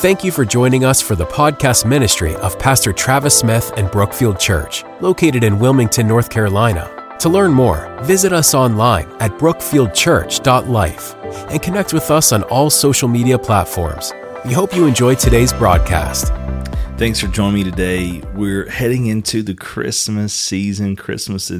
Thank you for joining us for the podcast ministry of Pastor Travis Smith and Brookfield Church, located in Wilmington, North Carolina. To learn more, visit us online at brookfieldchurch.life and connect with us on all social media platforms. We hope you enjoyed today's broadcast. Thanks for joining me today. We're heading into the Christmas season. Christmas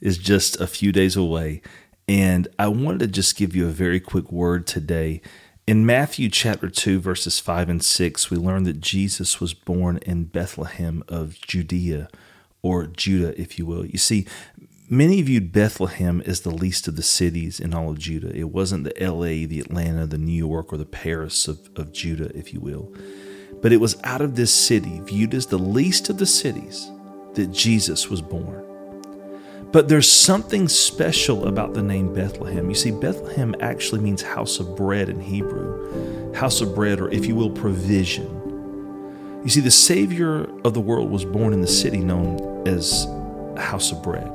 is just a few days away. And I wanted to just give you a very quick word today in Matthew chapter 2, verses 5 and 6, we learn that Jesus was born in Bethlehem of Judea, or Judah, if you will. You see, many viewed Bethlehem as the least of the cities in all of Judah. It wasn't the LA, the Atlanta, the New York, or the Paris of, of Judah, if you will. But it was out of this city, viewed as the least of the cities, that Jesus was born. But there's something special about the name Bethlehem. You see, Bethlehem actually means house of bread in Hebrew, house of bread, or if you will, provision. You see, the Savior of the world was born in the city known as house of bread.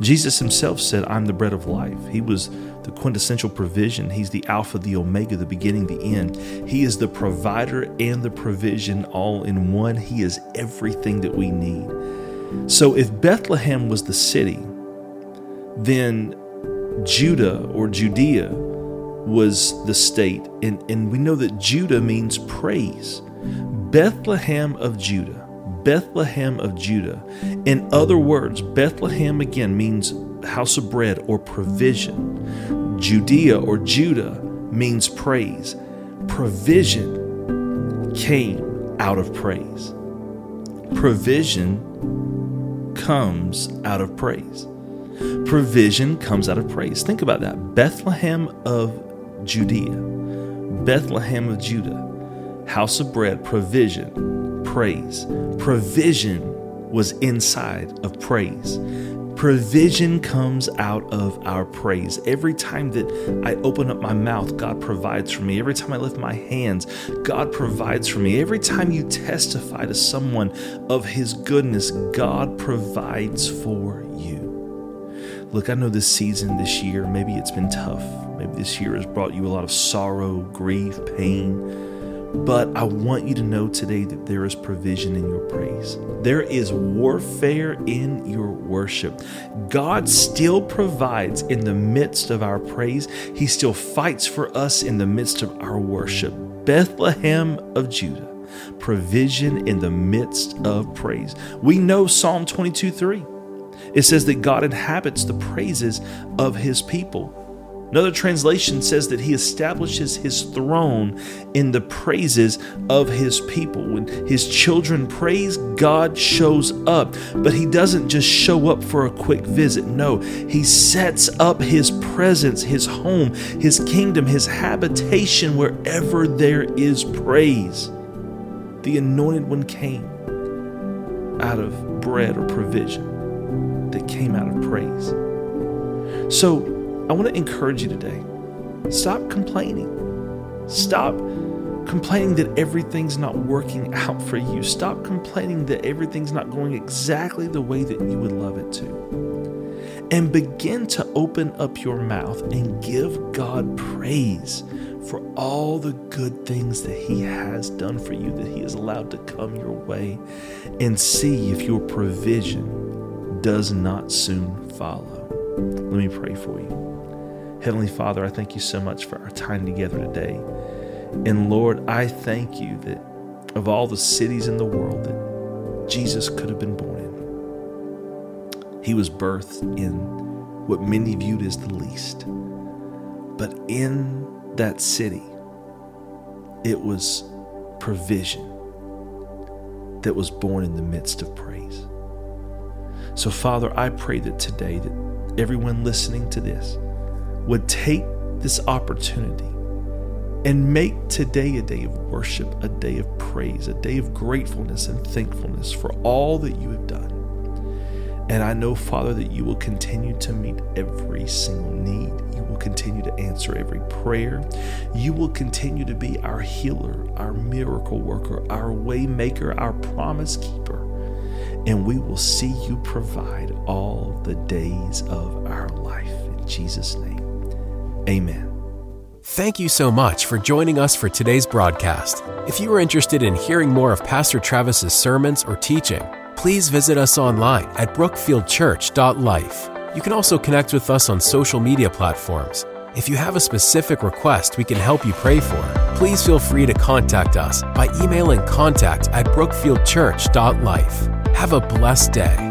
Jesus himself said, I'm the bread of life. He was the quintessential provision. He's the Alpha, the Omega, the beginning, the end. He is the provider and the provision all in one. He is everything that we need. So if Bethlehem was the city, then Judah or Judea was the state. And, and we know that Judah means praise. Bethlehem of Judah. Bethlehem of Judah. In other words, Bethlehem again means house of bread or provision. Judea or Judah means praise. Provision came out of praise. Provision comes out of praise. Provision comes out of praise. Think about that. Bethlehem of Judea, Bethlehem of Judah, house of bread, provision, praise. Provision was inside of praise. Provision comes out of our praise. Every time that I open up my mouth, God provides for me. Every time I lift my hands, God provides for me. Every time you testify to someone of His goodness, God provides for you. Look, I know this season, this year, maybe it's been tough. Maybe this year has brought you a lot of sorrow, grief, pain. But I want you to know today that there is provision in your praise. There is warfare in your worship. God still provides in the midst of our praise, He still fights for us in the midst of our worship. Bethlehem of Judah, provision in the midst of praise. We know Psalm 22 3. It says that God inhabits the praises of his people. Another translation says that he establishes his throne in the praises of his people. When his children praise, God shows up. But he doesn't just show up for a quick visit. No, he sets up his presence, his home, his kingdom, his habitation wherever there is praise. The anointed one came out of bread or provision that came out of praise. So I want to encourage you today stop complaining. Stop complaining that everything's not working out for you. Stop complaining that everything's not going exactly the way that you would love it to. And begin to open up your mouth and give God praise for all the good things that He has done for you, that He has allowed to come your way, and see if your provision does not soon follow. Let me pray for you. Heavenly Father, I thank you so much for our time together today. And Lord, I thank you that of all the cities in the world that Jesus could have been born in, he was birthed in what many viewed as the least. But in that city, it was provision that was born in the midst of praise. So, Father, I pray that today that everyone listening to this would take this opportunity and make today a day of worship, a day of praise, a day of gratefulness and thankfulness for all that you have done. And I know, Father, that you will continue to meet every single need. You will continue to answer every prayer. You will continue to be our healer, our miracle worker, our way maker, our promise keeper and we will see you provide all the days of our life. In Jesus' name, amen. Thank you so much for joining us for today's broadcast. If you are interested in hearing more of Pastor Travis's sermons or teaching, please visit us online at brookfieldchurch.life. You can also connect with us on social media platforms. If you have a specific request we can help you pray for, please feel free to contact us by emailing contact at brookfieldchurch.life. Have a blessed day.